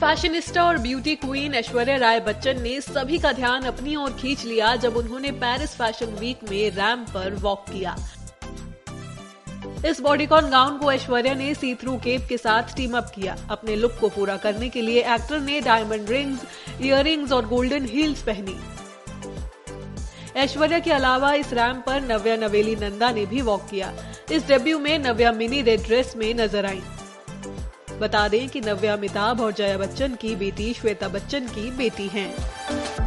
Fashionista और beauty queen Aishwarya Rai Bachchan ने सभी का ध्यान अपनी ओर खींच लिया जब उन्होंने पेरिस फ़ैशन वीक में रैम पर वॉक किया। इस बॉडीकॉन गाउन को ऐश्वर्या ने सी थ्रू केप के साथ टीम अप किया। अपने लुक को पूरा करने के लिए एक्टर ने डायमंड रिंग्स इयररिंग्स और गोल्डन हील्स पहनी। ऐश्वर्या के अलावा इस रैम पर नव्या नवेली नंदा ने भी वॉक किया। इस डेब्यू में नव्या मिनी रेड ड्रेस में नज़र आई। बता दें कि नव्या अमिताभ और जया बच्चन की बेटी श्वेता बच्चन की बेटी हैं।